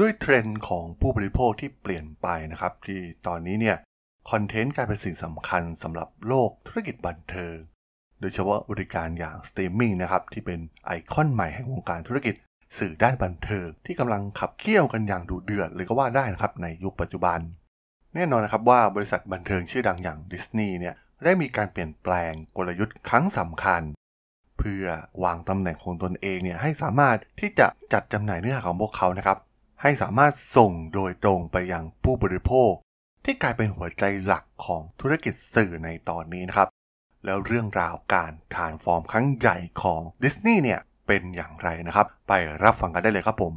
ด้วยเทรนด์ของผู้บริโภคที่เปลี่ยนไปนะครับ ที่ตอนนี้เนี่ยคอนเทนต์กลายเป็นสิ่งสำคัญสำหรับโลกธุรกิจบันเทิง โดยเฉพาะบริการอย่างสตรีมมิ่งนะครับที่เป็นไอคอนใหม่แห่งวงการธุรกิจสื่อด้านบันเทิง ที่กำลังขับเคี่ยวกันอย่างดุเดือดเลยก็ว่าได้นะครับในยุคปัจจุบัน แน่นอนนะครับว่าบริษัทบันเทิงชื่อดังอย่างดิสนีย์เนี่ยได้มีการเปลี่ยนแปลงกลยุทธ์ครั้งสำคัญ เพื่อวางตำแหน่งของตนเองเนี่ยให้สามารถที่จะจัดจำหน่ายเนื้อหาของพวกเขานะครับ ให้สามารถส่งโดยตรงไปยังผู้บริโภค ที่กลายเป็นหัวใจหลักของธุรกิจสื่อในตอนนี้นะครับ แล้วเรื่องราวการทานฟอร์มครั้งใหญ่ของดิสนีย์เนี่ยเป็นอย่างไรนะครับ ไปรับฟังกันได้เลยครับผม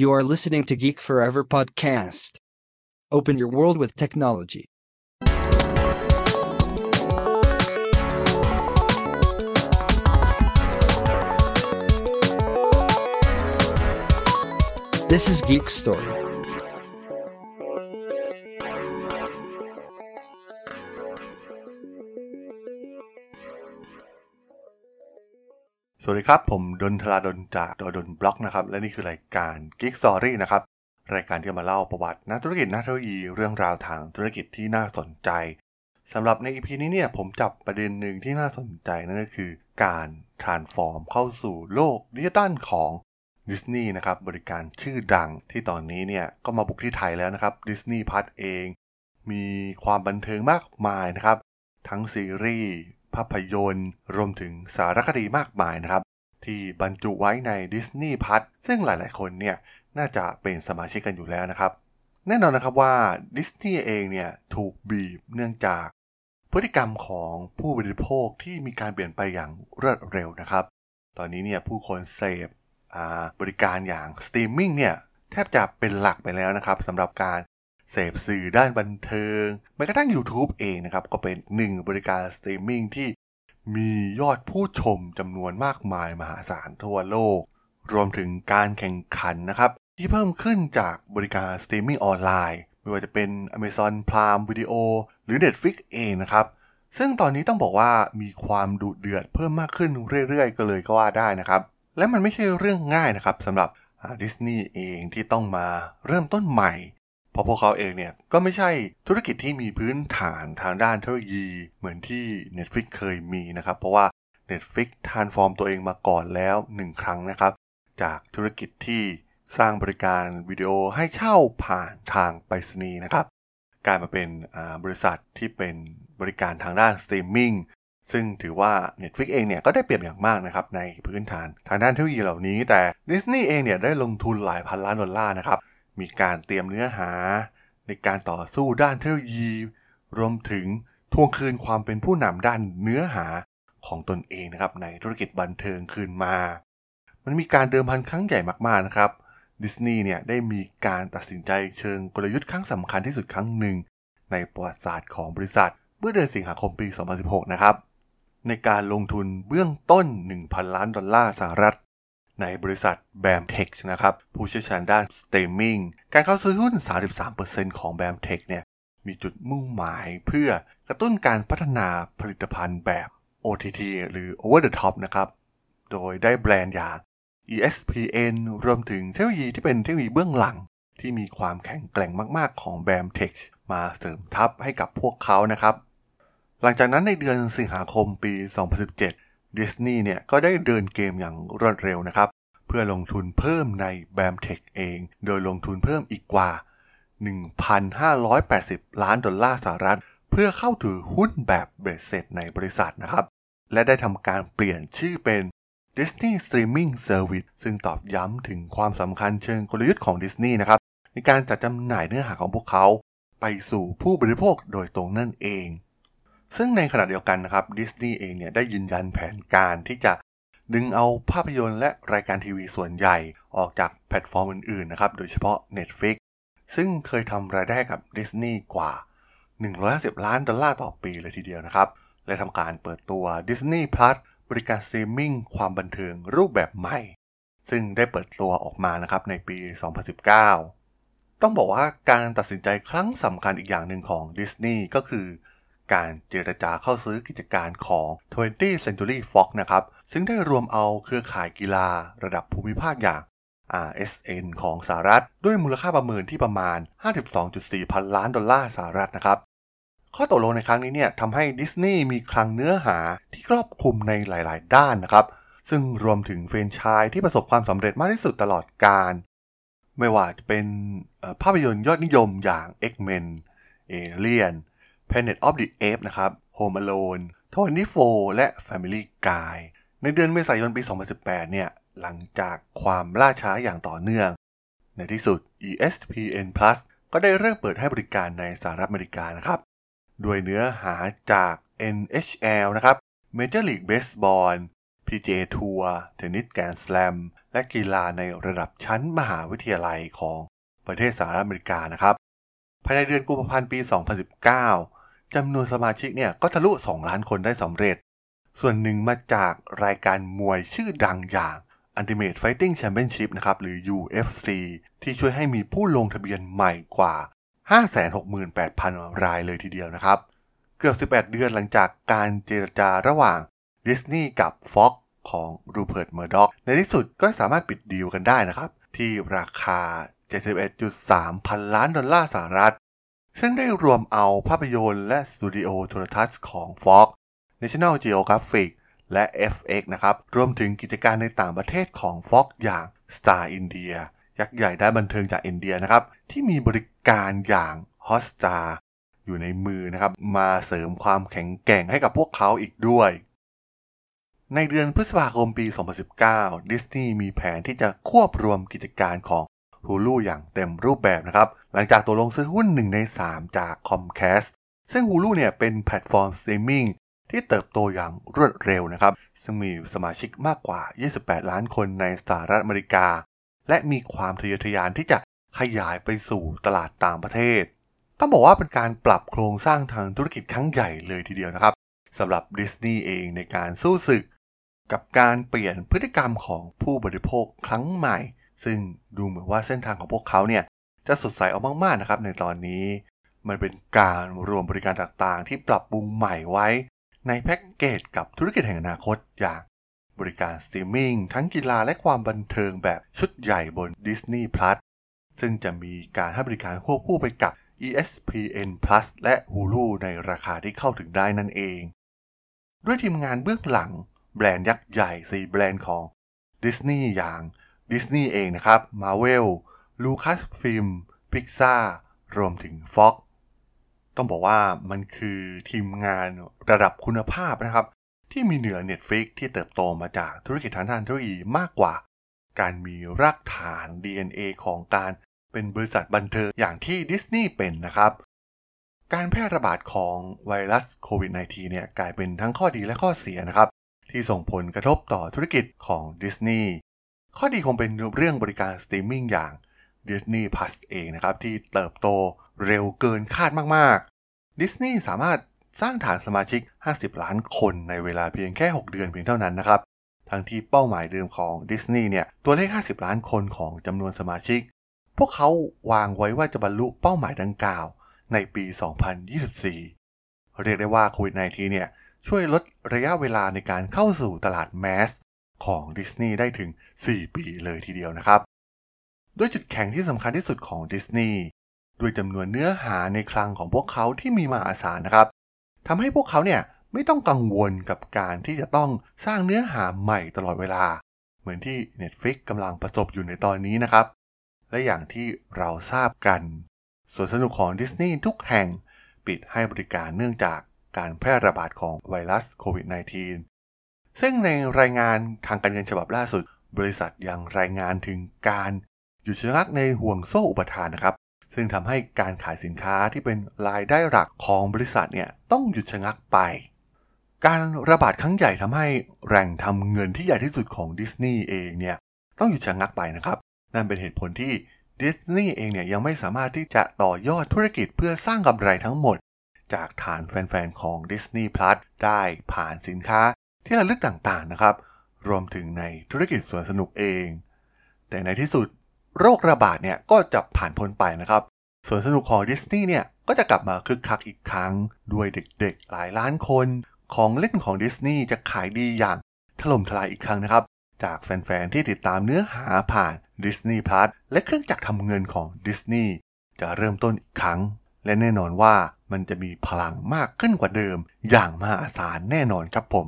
You are listening to Geek Forever podcast. Open your world with technology. This is Geek Story. สวัสดีครับ ผมดนทลาดนจากดดนบล็อกนะครับ และนี่คือรายการ Geek Story นะครับ รายการที่มาเล่าประวัตินักธุรกิจนักเทคโนโลยีเรื่องราวทางธุรกิจที่น่าสนใจสำหรับใน EP นี้เนี่ยผมจับประเด็นหนึ่งที่น่าสนใจนั่นก็คือการ transform เข้าสู่โลกดิจิตัลของ ดิสนีย์นะครับบริการชื่อดังที่ตอนนี้เนี่ยก็มาบุกที่ไทยแล้วนะครับดิสนีย์พัทเอง มีความบันเทิงมากมายนะครับ ทั้งซีรีส์ภาพยนตร์ รวมถึงสารคดีมากมายนะครับ ที่บรรจุไว้ใน Disney p l u s ซึ่งหลายๆ คนเนี่ยน่าจะเป็นสมาชิกกันอยู่แล้วนะครับ แน่นอนนะครับว่าดิสนีย์เองเนี่ยถูกบีบเนื่องจากพฤติกรรมของผู้บริโภคที่มีการเปลี่ยนไปอย่างรวดเร็วนะครับ ตอนนี้เนี่ยผู้คนเสพ บริการอย่างสตรีมมิ่งเนี่ยแทบจะเป็นหลักไปแล้วนะครับสำหรับการเสพสื่อด้านบันเทิงแม้กระทั่ง YouTube เองนะครับ ก็เป็นหนึ่งบริการสตรีมมิ่งที่มียอดผู้ชมจำนวนมากมายมหาศาลทั่วโลก รวมถึงการแข่งขันนะครับ ที่เพิ่มขึ้นจากบริการสตรีมมิ่งออนไลน์ ไม่ว่าจะเป็น Amazon Prime Video หรือ Netflix เองนะครับ ซึ่งตอนนี้ต้องบอกว่ามีความดุเดือดเพิ่มมากขึ้นเรื่อยๆ ก็เลยก็ว่าได้นะครับ และมันไม่ใช่เรื่องง่ายนะครับสำหรับดิสนีย์เองที่ต้องมาเริ่มต้นใหม่ เพราะพวกเขาเองเนี่ยก็ไม่ใช่ธุรกิจที่มีพื้นฐานทางด้านเทคโนโลยี เหมือนที่ Netflix เคยมีนะครับ เพราะว่า Netflix ทานฟอร์มตัวเองมาก่อนแล้ว1ครั้งนะครับ จากธุรกิจที่สร้างบริการวิดีโอให้เช่าผ่านทางไปรษณีย์นะครับกลายมาเป็นบริษัทที่เป็นบริการทางด้านสตรีมมิ่ง ซึ่งถือว่า Netflix เองเนี่ยก็ได้เปรียบอย่างมากนะครับในพื้นฐานทางด้านเทคโนโลยีเหล่านี้ แต่ Disney เองเนี่ยได้ลงทุนหลายพันล้านดอลลาร์นะครับ มีการเตรียมเนื้อหา ในการต่อสู้ด้านเทคโนโลยี รวมถึงทวงคืนความเป็นผู้นำด้านเนื้อหาของตนเองนะครับในธุรกิจบันเทิงคืนมา มันมีการเดิมพันครั้งใหญ่มากๆนะครับดิสนีย์เนี่ยได้มีการตัดสินใจเชิงกลยุทธ์ครั้งสำคัญที่สุดครั้งหนึ่ง ในประวัติศาสตร์ของบริษัท เมื่อเดือนสิงหาคมปี 2016 นะครับ ในการลงทุนเบื้องต้น 1,000 ล้านดอลลาร์สหรัฐ ในบริษัท BAM Tech นะครับ ผู้เชี่ยวชาญด้านสตรีมมิ่งการเข้าซื้อหุ้น 33%ของ BAM Tech เนี่ยมีจุดมุ่งหมายเพื่อกระตุ้นการพัฒนาผลิตภัณฑ์แบบ OTT หรือ Over the Top นะครับ โดยได้แบรนด์อย่าง ESPN รวมถึงเทคโนโลยีที่เป็นเทคโนโลยีเบื้องหลัง ที่มีความแข็งแกร่งมาก ๆ ของ BAM Tech มาเสริมทัพให้กับพวกเขานะครับ หลังจากนั้นในเดือนสิงหาคมปี 2017 ดิสนีย์เนี่ยก็ได้เดินเกมอย่างรวดเร็วนะครับ เพื่อลงทุนเพิ่มใน b a m t e c h เอง โดยลงทุนเพิ่มอีกกว่า 1,580 ล้านดอลลาร์สหรัฐ เพื่อเข้าถือหุ้นแบบเบ็ดเสร็จในบริษัทนะครับ และได้ทำการเปลี่ยนชื่อเป็น Disney Streaming Service ซึ่งตอกย้ำถึงความสำคัญเชิงกลยุทธ์ของดิสนีย์นะครับ ในการจัดจำหน่ายเนื้อหาของพวกเขา ไปสู่ผู้บริโภคโดยตรงนั่นเอง ซึ่งในขณะเดียวกันนะครับดิสนีย์เองเนี่ยได้ยืนยันแผนการที่จะดึงเอาภาพยนตร์และรายการทีวีส่วนใหญ่ออกจากแพลตฟอร์มอื่นๆนะครับโดยเฉพาะ Netflix ซึ่งเคยทำรายได้กับดิสนีย์กว่า 150 ล้านดอลลาร์ต่อปีเลยทีเดียวนะครับ และทำการเปิดตัว Disney Plus บริการสตรีมมิ่งความบันเทิงรูปแบบใหม่ ซึ่งได้เปิดตัวออกมานะครับในปี 2019 ต้องบอกว่าการตัดสินใจครั้งสำคัญอีกอย่างหนึ่งของดิสนีย์ก็คือ การเจรจาเข้าซื้อกิจการของ 20th Century Fox นะครับ ซึ่งได้รวมเอาเครือข่ายกีฬาระดับภูมิภาคอย่าง RSN ของสหรัฐ ด้วยมูลค่าประเมินที่ประมาณ 52.4 พันล้านดอลลาร์สหรัฐนะครับข้อตกลงในครั้งนี้เนี่ยทำให้ดิสนีย์มีคลังเนื้อหาที่ครอบคลุมในหลาย ๆ ด้านนะครับ ซึ่งรวมถึงเฟรนไชส์ที่ประสบความสำเร็จมากที่สุดตลอดกาลไม่ว่าจะเป็นภาพยนตร์ยอดนิยมอย่าง X-Men Alien Planet of the Apes นะครับ Home Alone 24 และ Family Guy ในเดือนเมษายนปี 2018 เนี่ย หลังจากความล่าช้าอย่างต่อเนื่อง ในที่สุด ESPN Plus ก็ได้เริ่มเปิดให้บริการในสหรัฐอเมริกานะครับ ด้วยเนื้อหาจาก NHL นะครับ Major League Baseball PGA Tour เทนนิสแกรนด์สแลมและกีฬาในระดับชั้นมหาวิทยาลัยของประเทศสหรัฐอเมริกานะครับ ภายในเดือนกุมภาพันธ์ปี 2019 จำนวนสมาชิกเนี่ยก็ทะลุ 2 ล้านคนได้สำเร็จ ส่วนหนึ่งมาจากรายการมวยชื่อดังอย่าง Ultimate Fighting Championship นะครับหรือ UFC ที่ช่วยให้มีผู้ลงทะเบียนใหม่กว่า 568,000 รายเลยทีเดียวนะครับ เกือบ 18 เดือนหลังจากการเจรจาระหว่างดิสนีย์กับ Fox ของรูเพิร์ตเมอร์ด็อกในที่สุดก็สามารถปิดดีลกันได้นะครับ ที่ราคา 71.3 พันล้านดอลลาร์สหรัฐ ซึ่งได้รวมเอาภาพยนตร์และสตูดิโอโทรทัศน์ของ Fox National Geographic และ FX นะครับ รวมถึงกิจการในต่างประเทศของ Fox อย่าง Star India ยักษ์ใหญ่ด้านบันเทิงจากอินเดียนะครับ ที่มีบริการอย่าง Hotstar อยู่ในมือนะครับ มาเสริมความแข็งแกร่งให้กับพวกเขาอีกด้วย ในเดือนพฤษภาคมปี 2019 ดิสนีย์มีแผนที่จะควบรวมกิจการของ Hulu อย่างเต็มรูปแบบนะครับ หลังจากตกลงซื้อหุ้น 1 ใน 3 จาก Comcast ซึ่ง Hulu เนี่ยเป็นแพลตฟอร์มสตรีมมิ่งที่เติบโตอย่างรวดเร็วนะครับ ซึ่งมีสมาชิกมากกว่า 28 ล้านคนในสหรัฐอเมริกา และมีความทะเยอทะยานที่จะขยายไปสู่ตลาดต่างประเทศ ต้องบอกว่าเป็นการปรับโครงสร้างทางธุรกิจครั้งใหญ่เลยทีเดียวนะครับสำหรับดิสนีย์เองในการสู้ศึก กับการเปลี่ยนพฤติกรรมของผู้บริโภคครั้งใหม่ ซึ่งดูเหมือนว่าเส้นทางของพวกเขาเนี่ยจะสดใสเอามากๆนะครับในตอนนี้ มันเป็นการรวมบริการต่างๆ ที่ปรับปรุงใหม่ไว้ ในแพ็กเกจกับธุรกิจแห่งอนาคตอย่างบริการสตรีมมิ่งทั้งกีฬาและความบันเทิงแบบชุดใหญ่บน Disney Plus ซึ่งจะมีการให้บริการควบคู่ไปกับ ESPN Plus และ Hulu ในราคาที่เข้าถึงได้นั่นเอง ด้วยทีมงานเบื้องหลัง แบรนด์ยักษ์ใหญ่ 4 แบรนด์ของ Disney อย่าง Disney เองนะครับ Marvel Lucasfilm Pixar รวมถึง Fox ต้องบอกว่ามันคือทีมงานระดับคุณภาพนะครับ ที่มีเหนือ Netflix ที่เติบโตมาจากธุรกิจทางด้านเทคโนโลยีมากกว่า การมีรากฐาน DNA ของการเป็นบริษัทบันเทิงอย่างที่ดิสนีย์เป็นนะครับ การแพร่ระบาดของไวรัสโควิด -19 เนี่ยกลายเป็นทั้งข้อดีและข้อเสียนะครับ ที่ส่งผลกระทบต่อธุรกิจของดิสนีย์ ข้อดีคงเป็นเรื่องบริการสตรีมมิ่งอย่าง Disney Plus เองนะครับ ที่เติบโตเร็วเกินคาดมากๆดิสนีย์สามารถสร้างฐานสมาชิก 50 ล้านคนในเวลาเพียงแค่ 6 เดือนเพียงเท่านั้นนะครับ ทั้งที่เป้าหมายเดิมของดิสนีย์เนี่ย ตัวเลข 50 ล้านคนของจำนวนสมาชิก พวกเขาวางไว้ว่าจะบรรลุเป้าหมายดังกล่าวในปี 2024 เรียกได้ว่าโควิด -19 เนี่ย ช่วยลดระยะเวลาในการเข้าสู่ตลาดแมส ของดิสนีย์ได้ถึง 4 ปีเลยทีเดียวนะครับ ด้วยจุดแข็งที่สำคัญที่สุดของดิสนีย์ด้วยจำนวนเนื้อหาในคลังของพวกเขาที่มีมหาศานะครับทำให้พวกเขาเนี่ยไม่ต้องกังวลกับการที่จะต้องสร้างเนื้อหาใหม่ตลอดเวลา เหมือนที่ Netflix กำลังประสบอยู่ในตอนนี้นะครับ และอย่างที่เราทราบกันส่วนสนุกของดิสนีย์ทุกแห่งปิดให้บริการเนื่องจากการแพร่ระบาดของไวรัสโควิด -19 ซึ่งในรายงานทางการเงินฉบับล่าสุด บริษัทยังรายงานถึงการหยุดชะงักในห่วงโซ่อุปทานนะครับ ซึ่งทำให้การขายสินค้าที่เป็นรายได้หลักของบริษัทเนี่ยต้องหยุดชะงักไป การระบาดครั้งใหญ่ทำให้แหล่งทำเงินที่ใหญ่ที่สุดของดิสนีย์เองเนี่ยต้องหยุดชะงักไปนะครับ นั่นเป็นเหตุผลที่ดิสนีย์เองเนี่ยยังไม่สามารถที่จะต่อยอดธุรกิจเพื่อสร้างกำไรทั้งหมด จากฐานแฟนๆ ของ Disney Plus ได้ผ่านสินค้า ที่ระลึกต่างๆนะครับ รวมถึงในธุรกิจสวนสนุกเอง แต่ในที่สุดโรคระบาดเนี่ยก็จะผ่านพ้นไปนะครับสวนสนุกของดิสนีย์เนี่ยก็จะกลับมาคึกคักอีกครั้ง ด้วยเด็กๆ หลายล้านคน ของเล่นของดิสนีย์จะขายดีอย่างถล่มทลายอีกครั้งนะครับ จากแฟนๆ ที่ติดตามเนื้อหาผ่าน Disney Plus และเครื่องจักรทำเงินของดิสนีย์จะเริ่มต้นอีกครั้ง และแน่นอนว่ามันจะมีพลังมากขึ้นกว่าเดิม อย่างมหาศาลแน่นอนครับผม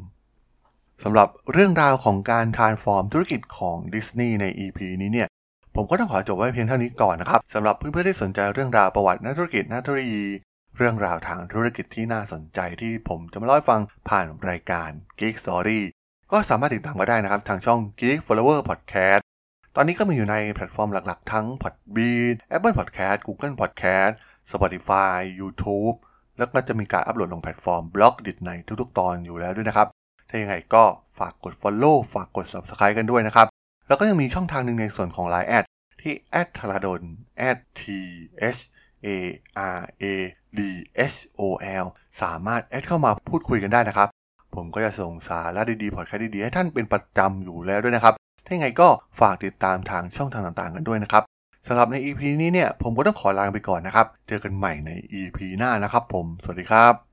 สำหรับเรื่องราวของการ transform ธุรกิจของดิสนีย์ใน EP นี้เนี่ย ผมก็ต้องขอจบไว้เพียงเท่านี้ก่อนนะครับสำหรับเพื่อนๆที่สนใจเรื่องราวประวัตินักธุรกิจนักธุรกิจเรื่องราวทางธุรกิจที่น่าสนใจที่ผมจะมาเล่าให้ฟังผ่านรายการ Geek Story ก็สามารถติดตามมาได้นะครับ ทางช่อง Geek Forever Podcast ตอนนี้ก็มีอยู่ในแพลตฟอร์มหลักๆ ทั้ง Podbean Apple Podcast Google Podcast Spotify YouTube แล้วก็จะมีการอัปโหลดลงแพลตฟอร์ม Blockdit ในทุกๆ ตอนอยู่แล้วด้วยนะครับ ถ้ายังไงก็ฝากกด Follow ฝากกด Subscribe กันด้วยนะครับ แล้วก็ยังมีช่องทางหนึ่งในส่วนของ Line แอดที่ t h a r a d o n t h a r a d h o l สามารถแอดเข้ามาพูดคุยกันได้นะครับ ผมก็จะส่งสาระดีๆพอดแคสต์ดีๆ ให้ท่านเป็นประจำอยู่แล้วด้วยนะครับ ถ้ายังไงก็ฝากติดตามทางช่องทางต่างๆ กันด้วยนะครับสำหรับใน EP นี้เนี่ยผมก็ต้องขอลาไปก่อนนะครับ เจอกันใหม่ใน EP หน้านะครับผม สวัสดีครับ